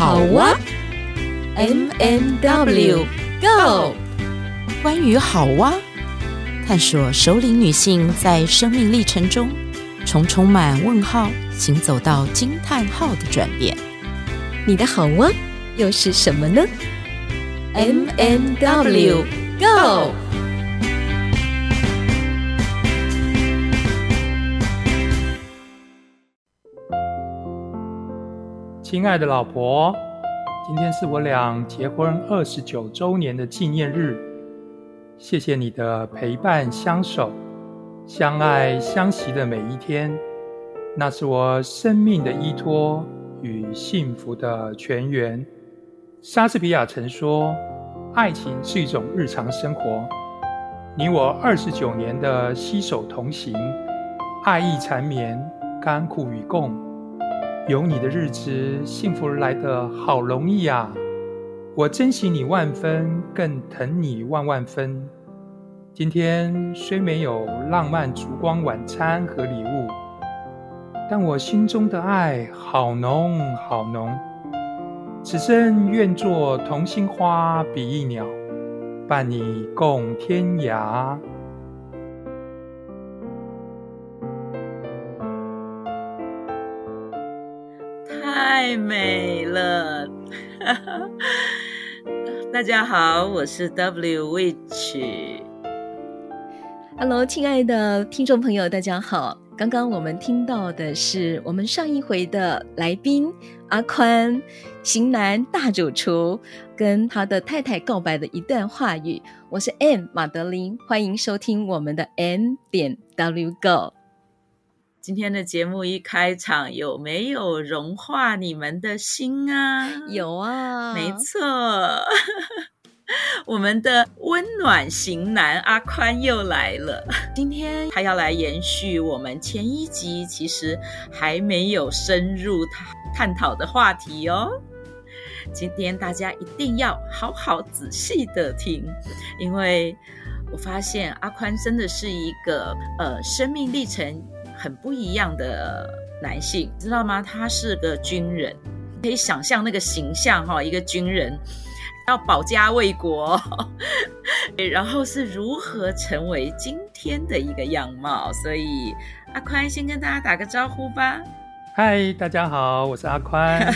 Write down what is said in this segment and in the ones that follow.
好哇，M M W Go。关于好哇，探索首领女性在生命历程中从充满问号行走到惊叹号的转变。你的好哇又是什么呢？M M W Go。亲爱的老婆，今天是我俩结婚二十九周年的纪念日。谢谢你的陪伴、相守、相爱、相惜的每一天，那是我生命的依托与幸福的泉源。莎士比亚曾说：“爱情是一种日常生活，你我二十九年的携手同行，爱意缠绵，甘苦与共，有你的日子，幸福来得好容易啊！”我珍惜你万分，更疼你万万分。今天虽没有浪漫烛光晚餐和礼物，但我心中的爱好浓好浓。此生愿做同心花比翼鸟，伴你共天涯。太美了。大家好，我是 W Witch。Hello，亲爱的听众朋友，大家好。刚刚我们听到的是我们上一回的来宾阿宽，型男大主厨，跟他的太太告白的一段话语。我是 M 马德琳，欢迎收听我们的 M 点 W Go。今天的节目一开场，有没有融化你们的心啊？有啊，没错，我们的温暖型男阿宽又来了。今天他要来延续我们前一集其实还没有深入探讨的话题哦。今天大家一定要好好仔细的听，因为我发现阿宽真的是一个呃生命历程。很不一样的男性，知道吗？他是个军人，可以想象那个形象哈，一个军人要保家卫国，然后是如何成为今天的一个样貌。所以阿宽先跟大家打个招呼吧。嗨，大家好，我是阿宽。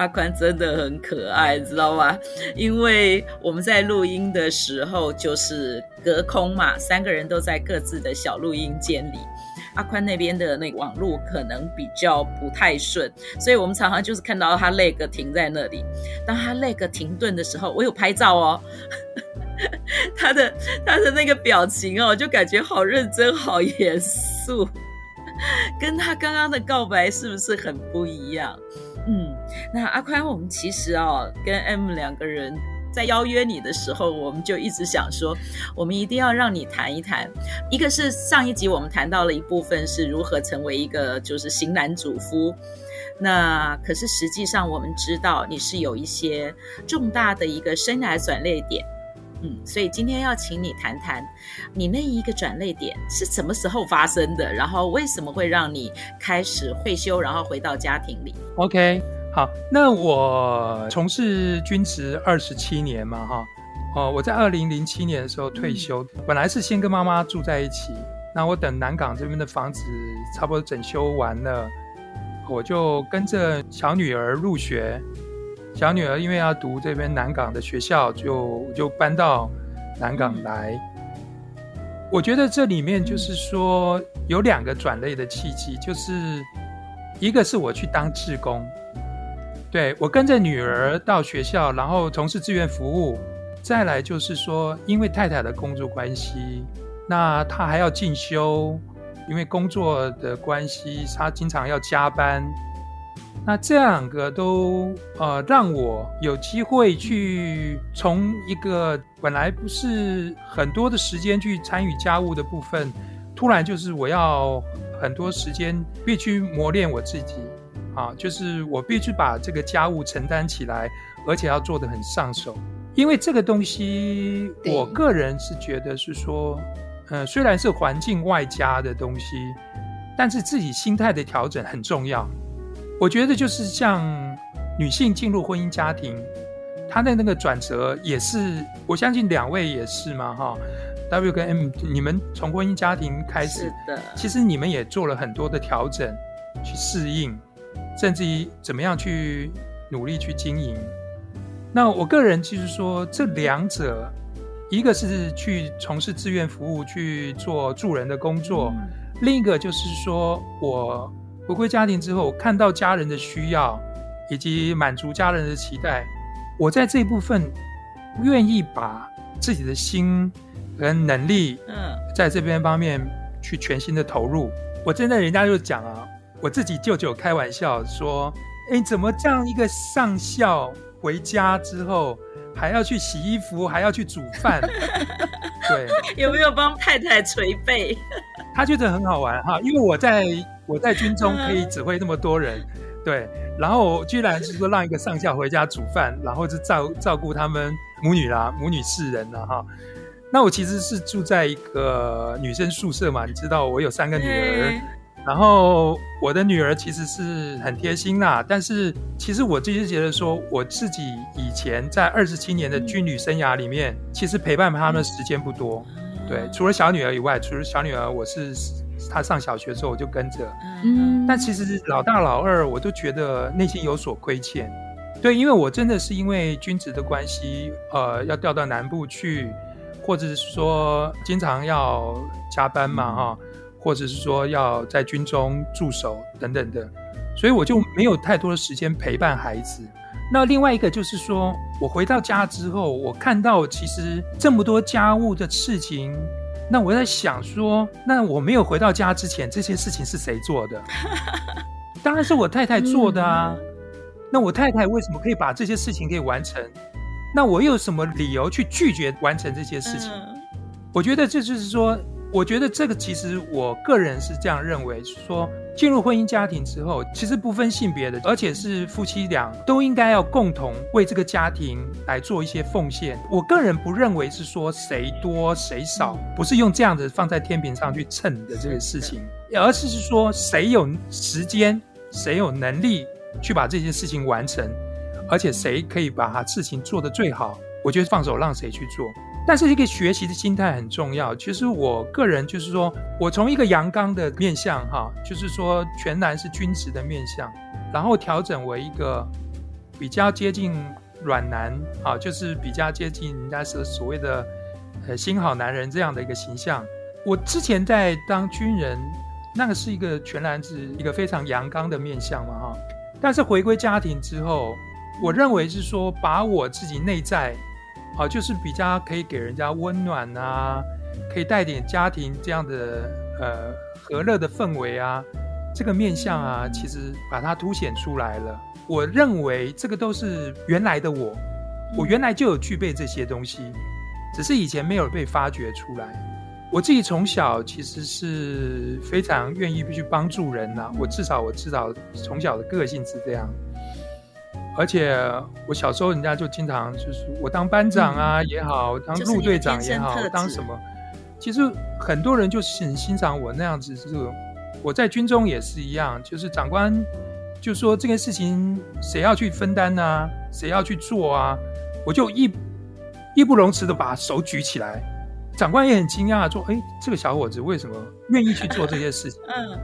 阿宽真的很可爱，知道吗？因为我们在录音的时候就是隔空嘛，三个人都在各自的小录音间里。阿宽那边的那个网络可能比较不太顺，所以我们常常就是看到他那个停在那里。当他那个停顿的时候，我有拍照哦，他的他的那个表情哦，就感觉好认真、好严肃，跟他刚刚的告白是不是很不一样？嗯，那阿宽，我们其实哦，跟 M 两个人在邀约你的时候，我们就一直想说，我们一定要让你谈一谈。一个是上一集我们谈到了一部分是如何成为一个就是型男主夫，那可是实际上我们知道你是有一些重大的一个生涯转捩点。嗯，所以今天要请你谈谈，你那一个转捩点是什么时候发生的？然后为什么会让你开始退休，然后回到家庭里？OK，好，那我从事军职二十七年嘛，哈，哦，我在二零零七年的时候退休，嗯、本来是先跟妈妈住在一起，那我等南港这边的房子差不多整修完了，我就跟着小女儿入学。小女儿因为要读这边南港的学校，就就搬到南港来。我觉得这里面就是说有两个转捩的契机，就是一个是我去当志工，对，我跟着女儿到学校，然后从事志愿服务。再来就是说，因为太太的工作关系，那她还要进修，因为工作的关系，她经常要加班。那这两个都呃让我有机会去从一个本来不是很多的时间去参与家务的部分，突然就是我要很多时间必须磨练我自己啊，就是我必须把这个家务承担起来，而且要做得很上手。因为这个东西，我个人是觉得是说，呃，虽然是环境外加的东西，但是自己心态的调整很重要。我觉得就是像女性进入婚姻家庭，她的那个转折也是，我相信两位也是嘛，哈。W 跟 M，你们从婚姻家庭开始，的，其实你们也做了很多的调整，去适应，甚至于怎么样去努力去经营。那我个人就是说，这两者，一个是去从事志愿服务，去做助人的工作，嗯、另一个就是说我回归家庭之后，看到家人的需要，以及满足家人的期待，我在这一部分愿意把自己的心。跟能力，嗯，在这边方面去全心的投入。我真的，人家就讲啊，我自己舅舅开玩笑说：“哎，怎么这样一个上校回家之后，还要去洗衣服，还要去煮饭？”对，有没有帮太太捶背？他觉得很好玩哈，因为我在我在军中可以指挥那么多人，对，然后居然是说让一个上校回家煮饭，然后就照照顾他们母女啦，母女四人了哈。那我其实是住在一个女生宿舍嘛，你知道我有三个女儿，然后我的女儿其实是很贴心啦，但是其实我就是觉得说，我自己以前在二十七年的军旅生涯里面，其实陪伴他们的时间不多，对，除了小女儿以外，除了小女儿，我是她上小学的时候我就跟着，嗯，但其实老大老二我都觉得内心有所亏欠，对，因为我真的是因为军职的关系，呃，要调到南部去。或者是说经常要加班嘛，哈，或者是说要在军中驻守等等的，所以我就没有太多的时间陪伴孩子。那另外一个就是说，我回到家之后，我看到其实这么多家务的事情，那我在想说，那我没有回到家之前，这些事情是谁做的？当然是我太太做的啊。那我太太为什么可以把这些事情可以完成？那我有什么理由去拒绝完成这些事情？嗯、我觉得这就是说，我觉得这个其实我个人是这样认为，说进入婚姻家庭之后，其实不分性别的，而且是夫妻俩都应该要共同为这个家庭来做一些奉献。我个人不认为是说谁多谁少，不是用这样子放在天平上去称的这个事情，而是是说谁有时间，谁有能力去把这些事情完成。而且谁可以把事情做得最好，我觉得放手让谁去做。但是一个学习的心态很重要。其实我个人就是说，我从一个阳刚的面相哈，就是说全然是君子的面相，然后调整为一个比较接近软男啊，就是比较接近人家是所谓的呃新好男人这样的一个形象。我之前在当军人，那个是一个全然是一个非常阳刚的面相嘛哈。但是回归家庭之后，我认为是说，把我自己内在，啊，就是比较可以给人家温暖啊，可以带点家庭这样的呃和乐的氛围啊，这个面相啊，其实把它凸显出来了。我认为这个都是原来的我，我原来就有具备这些东西，只是以前没有被发掘出来。我自己从小其实是非常愿意去帮助人呐，我至少我至少从小的个性是这样。而且我小时候，人家就经常就是我当班长啊也好，当陆队长也好，当什么，其实很多人就是很欣赏我那样子。是我在军中也是一样，就是长官就说这件事情谁要去分担啊，谁要去做啊，我就义义不容辞的把手举起来。长官也很惊讶，说：“哎，这个小伙子为什么愿意去做这些事情？” 嗯，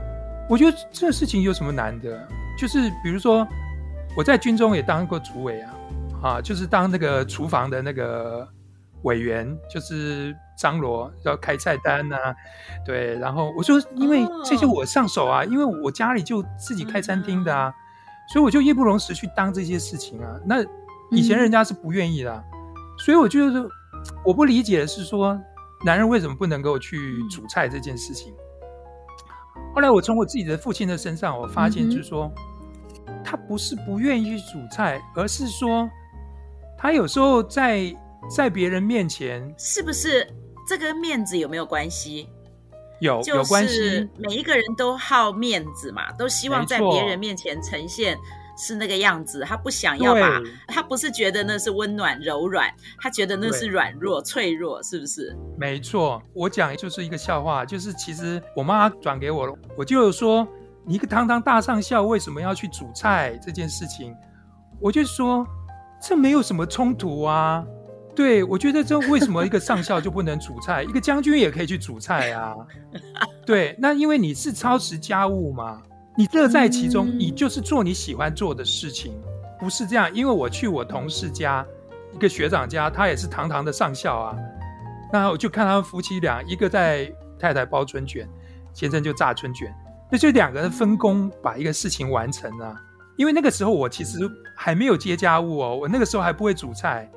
我觉得这个事情有什么难的？就是比如说。我在军中也当过主委啊，啊，就是当那个厨房的那个委员，就是张罗要开菜单啊，对，然后我说，因为这些我上手啊，因为我家里就自己开餐厅的啊，所以我就义不容辞去当这些事情啊。那以前人家是不愿意的，所以我就是我不理解的是说，男人为什么不能够去煮菜这件事情？后来我从我自己的父亲的身上，我发现就是说。他不是不愿意煮菜，而是说，他有时候在在别人面前，是不是这个面子有没有关系？有，有关系。每一个人都好面子嘛，都希望在别人面前呈现是那个样子。他不想要把，他不是觉得那是温暖柔软，他觉得那是软弱脆弱，是不是？没错，我讲就是一个笑话，就是其实我妈转给我了，我就说。你一个堂堂大上校为什么要去煮菜这件事情？我就说这没有什么冲突啊。对，我觉得这为什么一个上校就不能煮菜，一个将军也可以去煮菜啊？对，那因为你是操持家务嘛，你乐在其中，你就是做你喜欢做的事情，不是这样。因为我去我同事家，一个学长家，他也是堂堂的上校啊。那我就看他们夫妻俩，一个在太太包春卷，先生就炸春卷，那就两个人分工把一个事情完成啊。因为那个时候我其实还没有接家务哦，我那个时候还不会煮菜。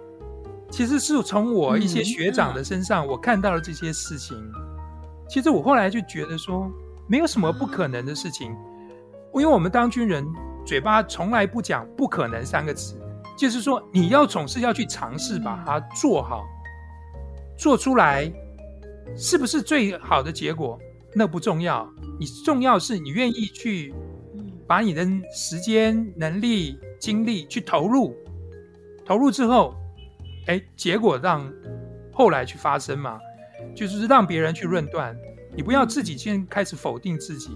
其实是从我一些学长的身上，我看到了这些事情。其实我后来就觉得说，没有什么不可能的事情，因为我们当军人，嘴巴从来不讲“不可能”三个字，就是说你要总是要去尝试把它做好，做出来，是不是最好的结果，那不重要，你重要是你愿意去把你的时间、能力、精力去投入，投入之后。哎，结果让后来去发生嘛，就是让别人去论断，你不要自己先开始否定自己。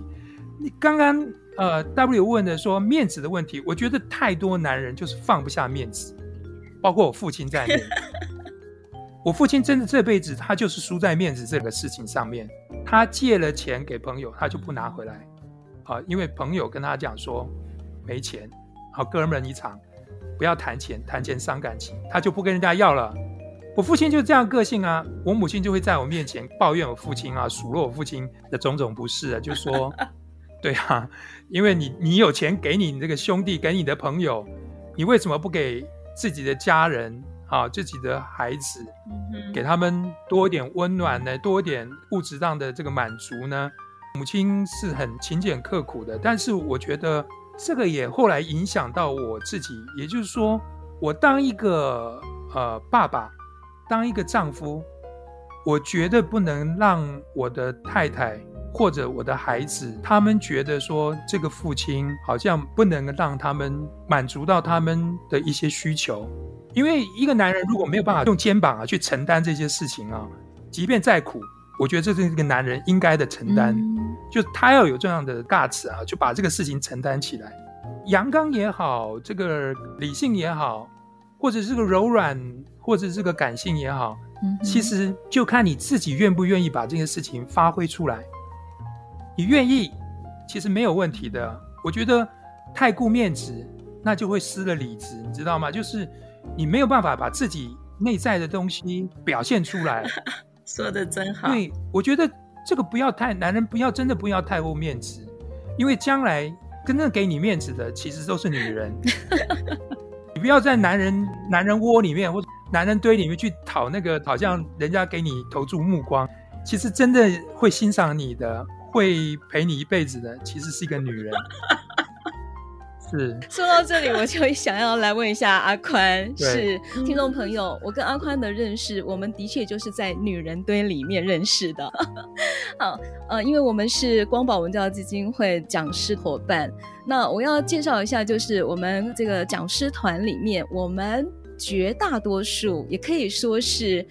你刚刚呃 W 问的说面子的问题，我觉得太多男人就是放不下面子，包括我父亲在内。我父亲真的这辈子他就是输在面子这个事情上面，他借了钱给朋友，他就不拿回来啊，因为朋友跟他讲说没钱，好哥们一场。不要谈钱，谈钱伤感情，他就不跟人家要了。我父亲就这样个性啊，我母亲就会在我面前抱怨我父亲啊，数落我父亲的种种不是啊，就说，对啊，因为你你有钱给你这个兄弟，给你的朋友，你为什么不给自己的家人啊，自己的孩子，给他们多一点温暖呢，多一点物质上的这个满足呢？母亲是很勤俭刻苦的，但是我觉得。这个也后来影响到我自己，也就是说，我当一个呃爸爸，当一个丈夫，我绝对不能让我的太太或者我的孩子，他们觉得说这个父亲好像不能让他们满足到他们的一些需求，因为一个男人如果没有办法用肩膀啊去承担这些事情啊，即便再苦。我觉得这是一个男人应该的承担，嗯、就他要有这样的 guts 啊，就把这个事情承担起来。阳刚也好，这个理性也好，或者是个柔软，或者是个感性也好，嗯、其实就看你自己愿不愿意把这些事情发挥出来。你愿意，其实没有问题的。我觉得太顾面子，那就会失了理智，你知道吗？就是你没有办法把自己内在的东西表现出来。说的真好。对，我觉得这个不要太，男人不要真的不要太过面子，因为将来真正给你面子的其实都是女人。你不要在男人男人窝里面或者男人堆里面去讨那个，好像人家给你投注目光，其实真的会欣赏你的，会陪你一辈子的，其实是一个女人。是说到这里，我就想要来问一下阿宽，是听众朋友，我跟阿宽的认识，我们的确就是在女人堆里面认识的。好，呃，因为我们是光宝文教基金会讲师伙伴，那我要介绍一下，就是我们这个讲师团里面，我们绝大多数也可以说是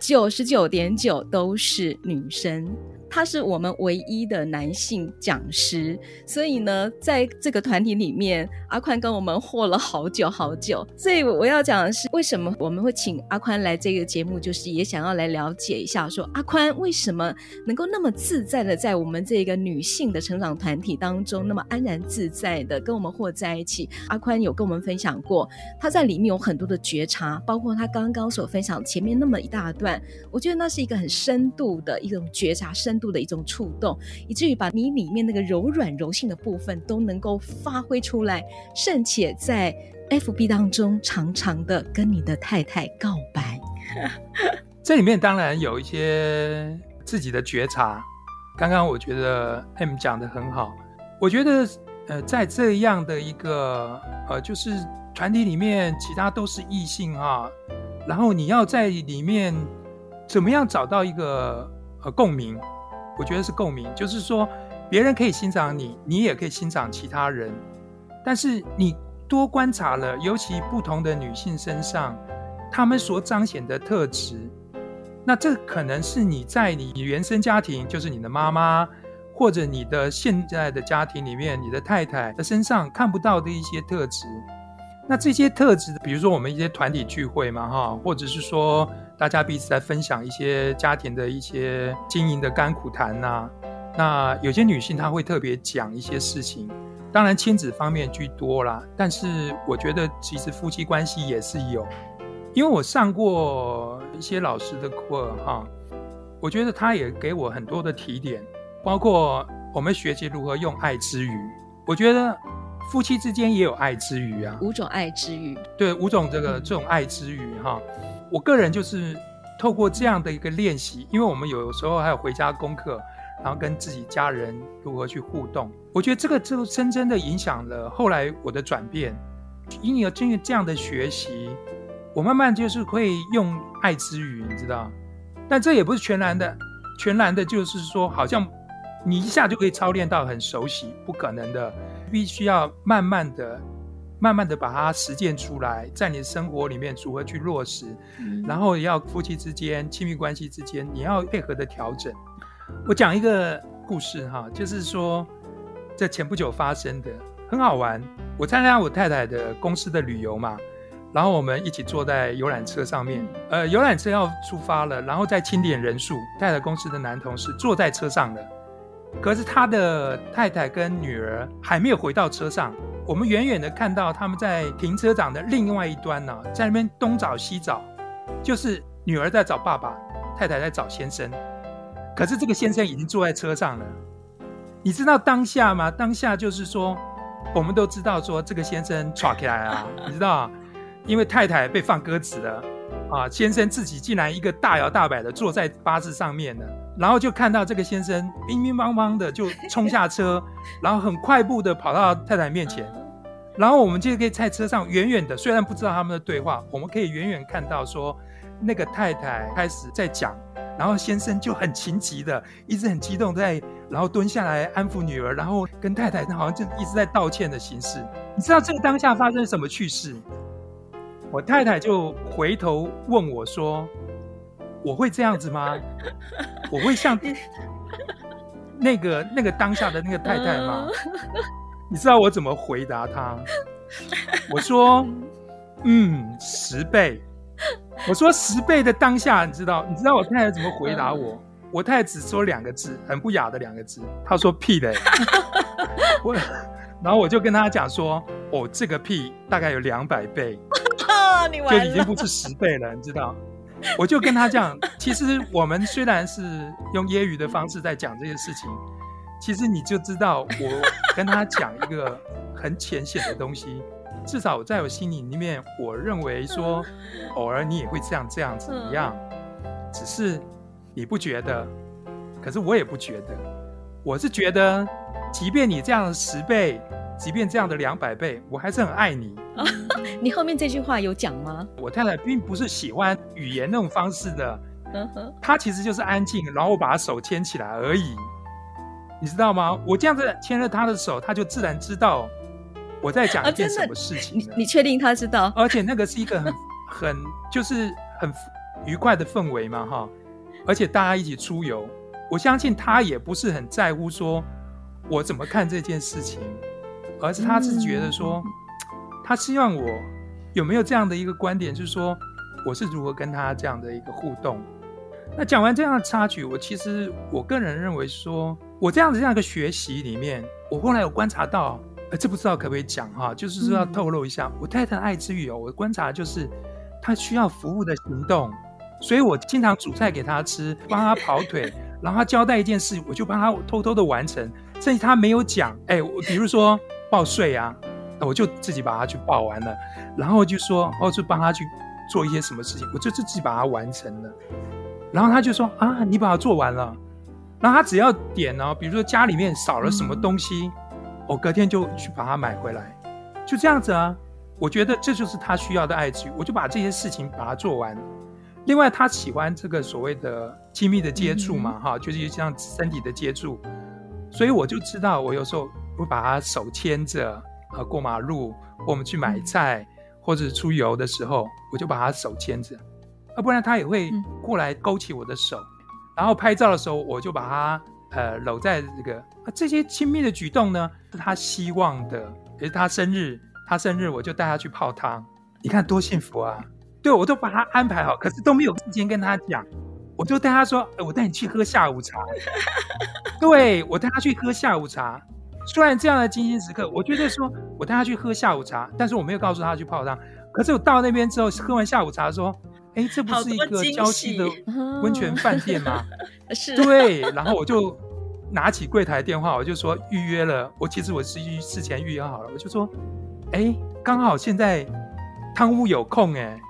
九十九点九都是女生。他是我们唯一的男性讲师，所以呢，在这个团体里面，阿宽跟我们和了好久好久。所以我要讲的是，为什么我们会请阿宽来这个节目，就是也想要来了解一下说，阿宽为什么能够那么自在的在我们这个女性的成长团体当中，那么安然自在的跟我们和在一起。阿宽有跟我们分享过，他在里面有很多的觉察，包括他刚刚所分享前面那么一大段，我觉得那是一个很深度的一种觉察深度的一种触动，以至于把你里面那个柔软柔性的部分都能够发挥出来，甚且在 FB 当中常常的跟你的太太告白。这里面当然有一些自己的觉察。刚刚我觉得 M 讲的很好，我觉得呃，在这样的一个呃，就是团体里面，其他都是异性啊，然后你要在里面怎么样找到一个呃共鸣？我觉得是共鸣，就是说，别人可以欣赏你，你也可以欣赏其他人。但是你多观察了，尤其不同的女性身上，她们所彰显的特质，那这可能是你在你原生家庭，就是你的妈妈，或者你的现在的家庭里面，你的太太的身上看不到的一些特质。那这些特质，比如说我们一些团体聚会嘛，哈，或者是说大家彼此在分享一些家庭的一些经营的甘苦谈呐。那有些女性她会特别讲一些事情，当然亲子方面居多啦，但是我觉得其实夫妻关系也是有，因为我上过一些老师的课哈，我觉得他也给我很多的提点，包括我们学习如何用爱之语，我觉得。夫妻之间也有爱之语啊，五种爱之语，对，五种这个这种爱之语哈。我个人就是透过这样的一个练习，因为我们有时候还有回家功课，然后跟自己家人如何去互动，我觉得这个就深深的影响了后来我的转变。因为经历这样的学习，我慢慢就是会用爱之语，你知道，但这也不是全然的，全然的就是说好像你一下就可以操练到很熟悉，不可能的。必须要慢慢的、慢慢的把它实践出来，在你的生活里面如何去落实，嗯、然后要夫妻之间、亲密关系之间，你要配合的调整。我讲一个故事哈，就是说，这前不久发生的，很好玩。我参加我太太的公司的旅游嘛，然后我们一起坐在游览车上面，呃，游览车要出发了，然后再清点人数，太太公司的男同事坐在车上了。可是他的太太跟女儿还没有回到车上，我们远远的看到他们在停车场的另外一端呢，在那边东找西找，就是女儿在找爸爸，太太在找先生。可是这个先生已经坐在车上了，你知道当下吗？当下就是说，我们都知道说这个先生闯起来了，你知道，因为太太被放鸽子了啊，先生自己竟然一个大摇大摆的坐在巴士上面了。然后就看到这个先生乒乒乓乓的就冲下车，然后很快步的跑到太太面前，然后我们就可以在车上远远的，虽然不知道他们的对话，我们可以远远看到说那个太太开始在讲，然后先生就很情急的，一直很激动在，然后蹲下来安抚女儿，然后跟太太好像就一直在道歉的形式。你知道这个当下发生什么趣事？我太太就回头问我说。我会这样子吗？我会像那个那个当下的那个太太吗？你知道我怎么回答他？我说，嗯，十倍。我说十倍的当下，你知道？你知道我太太怎么回答我？我太太只说两个字，很不雅的两个字。她说屁嘞。我，然后我就跟她讲说，哦，这个屁大概有两百倍，就已经不是十倍了，你知道？我就跟她讲，其实我们虽然是用揶揄的方式在讲这些事情，其实你就知道，我 跟他讲一个很浅显的东西，至少在我心里里面，我认为说，偶尔你也会这样这样子一样，只是你不觉得，可是我也不觉得，我是觉得，即便你这样的十倍。即便这样的两百倍，我还是很爱你。你后面这句话有讲吗？我太太并不是喜欢语言那种方式的，她其实就是安静，然后我把她手牵起来而已，你知道吗？我这样子牵着他的手，他就自然知道我在讲一件什么事情。你你确定他知道？而且那个是一个很 很就是很愉快的氛围嘛，哈！而且大家一起出游，我相信他也不是很在乎说我怎么看这件事情。而是他是觉得说，他希望我有没有这样的一个观点，就是说我是如何跟他这样的一个互动。那讲完这样的插曲，我其实我个人认为说，我这样子这样一个学习里面，我后来有观察到，呃，这不知道可不可以讲哈，就是说要透露一下，我太太的爱之语哦，我观察就是她需要服务的行动，所以我经常煮菜给她吃，帮她跑腿，然后她交代一件事，我就帮她偷偷的完成，甚至她没有讲，哎，我比如说。报税啊，我就自己把它去报完了，然后就说，哦，就帮她去做一些什么事情，我就自己把它完成了。然后她就说啊，你把它做完了，然后他只要点呢，比如说家里面少了什么东西，我隔天就去把它买回来，就这样子啊。我觉得这就是他需要的爱情，我就把这些事情把它做完。另外，他喜欢这个所谓的亲密的接触嘛，哈，就是像身体的接触，所以我就知道，我有时候。会把他手牵着，呃，过马路，或我们去买菜，或者出游的时候，我就把他手牵着，要，不然他也会过来勾起我的手，嗯、然后拍照的时候，我就把他呃搂在这个，这些亲密的举动呢，是他希望的，也是他生日，他生日我就带他去泡汤，你看多幸福啊！对，我都把他安排好，可是都没有时间跟他讲，我就带他说，我带你去喝下午茶。对，我带他去喝下午茶。虽然这样的精心时刻，我觉得说我带他去喝下午茶，但是我没有告诉他去泡汤。可是我到那边之后，喝完下午茶说，哎，这不是一个郊区的 温泉饭店吗？是。对，然后我就拿起柜台电话，我就说预约了。我其实我是预事前预约好了，我就说，哎，刚好现在汤屋有空，哎，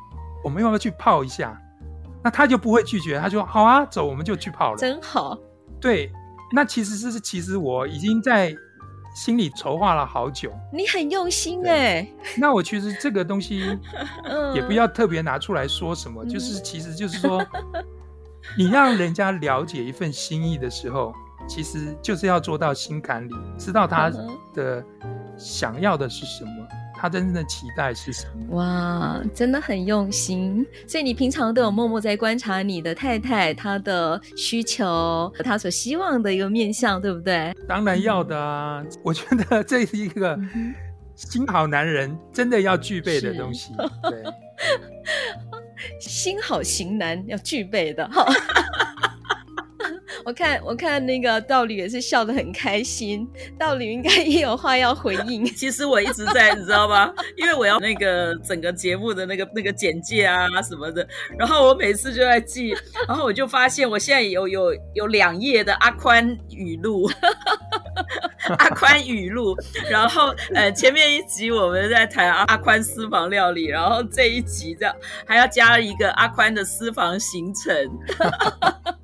我们要不要去泡一下？那他就不会拒绝，他说好啊，走，我们就去泡了。真好。对，那其实是其实我已经在。心里筹划了好久，你很用心哎。那我其实这个东西，也不要特别拿出来说什么，嗯、就是其实就是说，你让人家了解一份心意的时候，其实就是要做到心坎里，知道他的想要的是什么。他真正的期待是什么？哇，真的很用心。所以你平常都有默默在观察你的太太，她的需求，她所希望的一个面向，对不对？当然要的啊！嗯、我觉得这是一个新好男人真的要具备的东西。对，新好型男要具备的。我看，我看那个道理也是笑得很开心。道理应该也有话要回应。其实我一直在，你知道吗？因为我要那个整个节目的那个那个简介啊什么的，然后我每次就在记，然后我就发现我现在有有有两页的阿宽语录，阿宽语录。然后呃，前面一集我们在谈阿阿宽私房料理，然后这一集这样还要加一个阿宽的私房行程。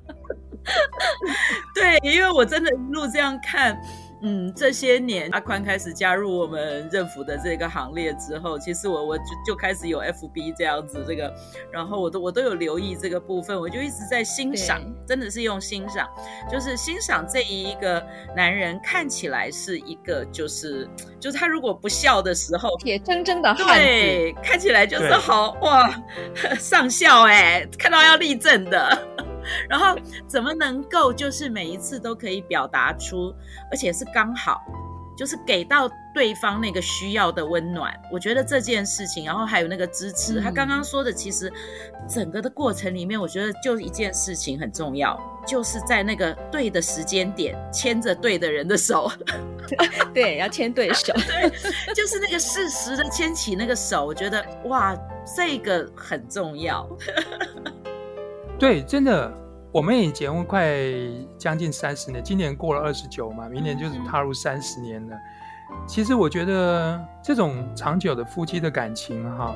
对，因为我真的一路这样看，嗯，这些年阿宽开始加入我们认福的这个行列之后，其实我我就就开始有 FB 这样子这个，然后我都我都有留意这个部分，我就一直在欣赏，真的是用欣赏，就是欣赏这一个男人看起来是一个就是就是他如果不笑的时候，铁铮铮的汉子，对，看起来就是好哇 上校哎，看到要立正的。然后怎么能够就是每一次都可以表达出，而且是刚好，就是给到对方那个需要的温暖。我觉得这件事情，然后还有那个支持。他刚刚说的，其实整个的过程里面，我觉得就一件事情很重要，就是在那个对的时间点牵着对的人的手。对，要牵对手。对，就是那个适时的牵起那个手，我觉得哇，这个很重要。对，真的，我们也结婚快将近三十年，今年过了二十九嘛，明年就是踏入三十年了。其实我觉得这种长久的夫妻的感情哈，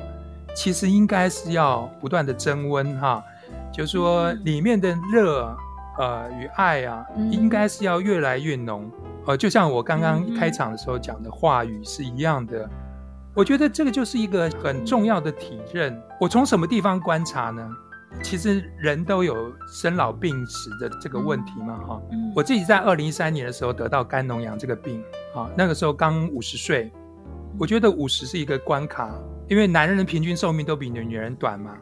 其实应该是要不断的增温哈，就是说里面的热呃与爱啊，应该是要越来越浓。呃，就像我刚刚开场的时候讲的话语是一样的。我觉得这个就是一个很重要的体认。我从什么地方观察呢？其实人都有生老病死的这个问题嘛，哈、嗯。我自己在二零一三年的时候得到肝脓疡这个病，啊，那个时候刚五十岁。我觉得五十是一个关卡，因为男人的平均寿命都比女女人短嘛，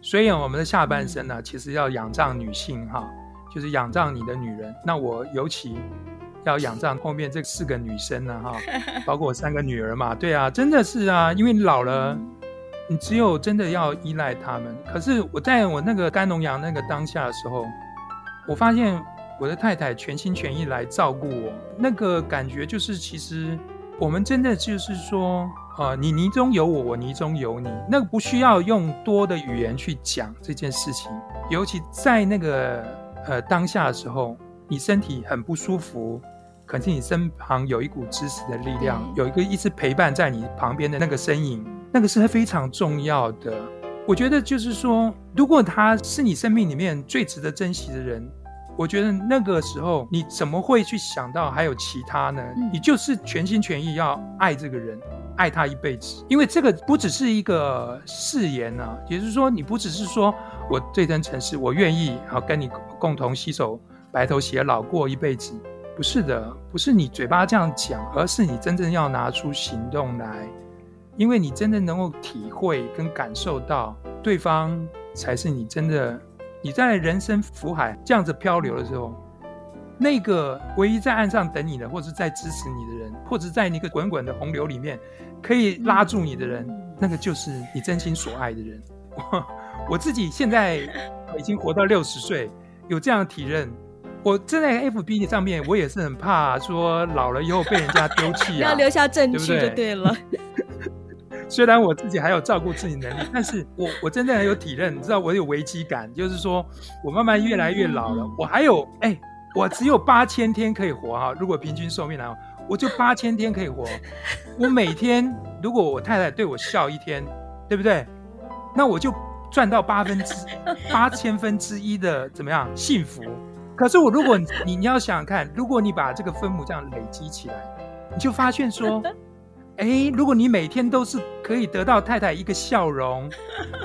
所以我们的下半生呢，其实要仰仗女性，哈，就是仰仗你的女人。那我尤其要仰仗后面这四个女生呢，哈，包括我三个女儿嘛，对啊，真的是啊，因为你老了。你只有真的要依赖他们。可是我在我那个肝脓疡那个当下的时候，我发现我的太太全心全意来照顾我，那个感觉就是，其实我们真的就是说，呃，你泥中有我，我泥中有你，那个不需要用多的语言去讲这件事情。尤其在那个呃当下的时候，你身体很不舒服，可是你身旁有一股支持的力量，有一个一直陪伴在你旁边的那个身影。那个是非常重要的，我觉得就是说，如果他是你生命里面最值得珍惜的人，我觉得那个时候你怎么会去想到还有其他呢？你就是全心全意要爱这个人，爱他一辈子，因为这个不只是一个誓言啊，也就是说，你不只是说我这真诚实，我愿意啊跟你共同携手白头偕老过一辈子，不是的，不是你嘴巴这样讲，而是你真正要拿出行动来。因为你真的能够体会跟感受到，对方才是你真的。你在人生福海这样子漂流的时候，那个唯一在岸上等你的，或者在支持你的人，或者在那个滚滚的洪流里面可以拉住你的人，那个就是你真心所爱的人。我 我自己现在已经活到六十岁，有这样的体认。我站在 FB 上面，我也是很怕说老了以后被人家丢弃啊，要留下证据就对了。虽然我自己还有照顾自己能力，但是 我我真的很有体认，你知道我有危机感，就是说我慢慢越来越老了，我还有哎，我只有八千天可以活哈，如果平均寿命来，我就八千天可以活。我每天如果我太太对我笑一天，对不对？那我就赚到八分之 八千分之一的怎么样幸福？可是我如果你你要想想看，如果你把这个分母这样累积起来，你就发现说，哎，如果你每天都是可以得到太太一个笑容，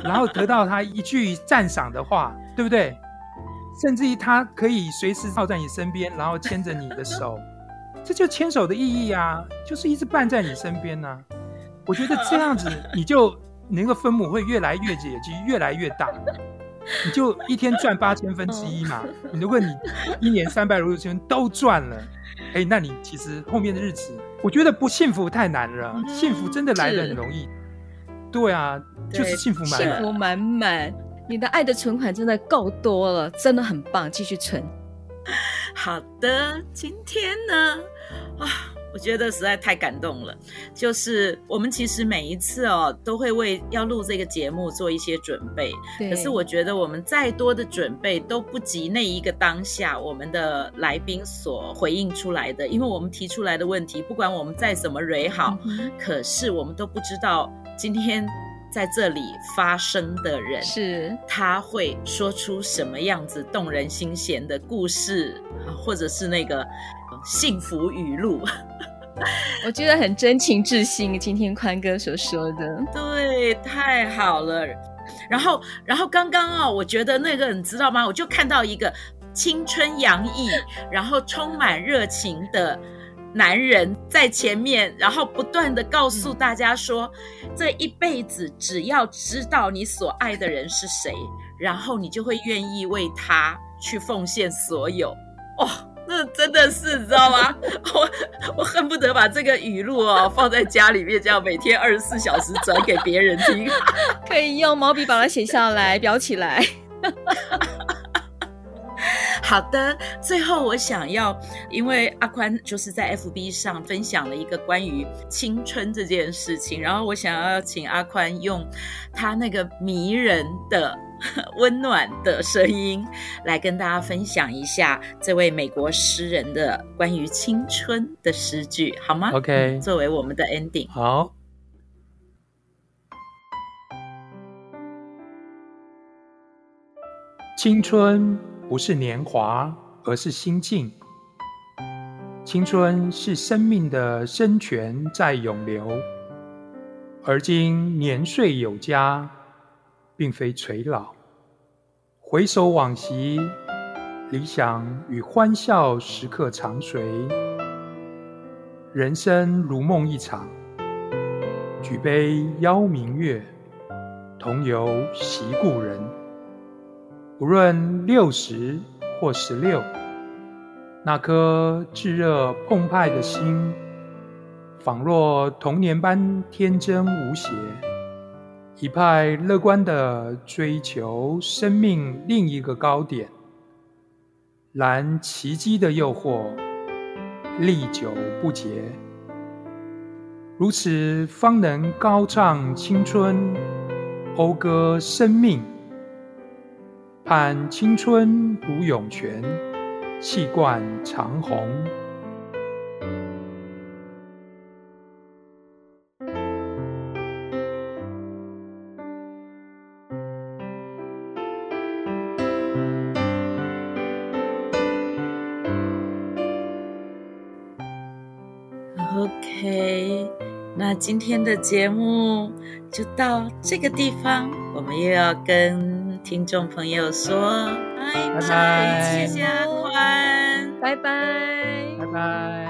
然后得到她一句赞赏的话，对不对？甚至于她可以随时靠在你身边，然后牵着你的手，这就牵手的意义啊，就是一直伴在你身边呢、啊。我觉得这样子，你就那个分母会越来越解，就越来越大。你就一天赚八千分之一嘛？如果你一年三百六十天都赚了，哎，那你其实后面的日子，我觉得不幸福太难了。嗯、幸福真的来的很容易。对啊，就是幸福满满。幸福满满，你的爱的存款真的够多了，真的很棒，继续存。好的，今天呢，啊。我觉得实在太感动了，就是我们其实每一次哦，都会为要录这个节目做一些准备。对。可是我觉得我们再多的准备都不及那一个当下我们的来宾所回应出来的，因为我们提出来的问题，不管我们再怎么蕊好，嗯，可是我们都不知道今天在这里发生的人是他会说出什么样子动人心弦的故事，或者是那个。幸福语录，我觉得很真情至性。今天宽哥所说的，对，太好了。然后，然后刚刚啊，我觉得那个你知道吗？我就看到一个青春洋溢，然后充满热情的男人在前面，然后不断地告诉大家说，这一辈子只要知道你所爱的人是谁，然后你就会愿意为他去奉献所有。哦。那真的是，你知道吗？我我恨不得把这个语录哦放在家里面，这样每天二十四小时转给别人听。可以用毛笔把它写下来，裱起来。好的，最后我想要，因为阿宽就是在 FB 上分享了一个关于青春这件事情，然后我想要请阿宽用他那个迷人的。温暖的声音，来跟大家分享一下这位美国诗人的关于青春的诗句，好吗？OK，作为我们的 ending。好，青春不是年华，而是心境；青春是生命的深泉在涌流，而今年岁有加。并非垂老，回首往昔，理想与欢笑时刻常随。人生如梦一场，举杯邀明月，同游惜故人。无论六十或十六，那颗炙热澎湃的心，仿若童年般天真无邪。一派乐观的追求生命另一个高点，然奇迹的诱惑历久不竭，如此方能高唱青春，讴歌生命，盼青春如涌泉，气贯长虹。那今天的节目就到这个地方，我们又要跟听众朋友说拜拜，谢谢阿宽，拜拜，拜拜。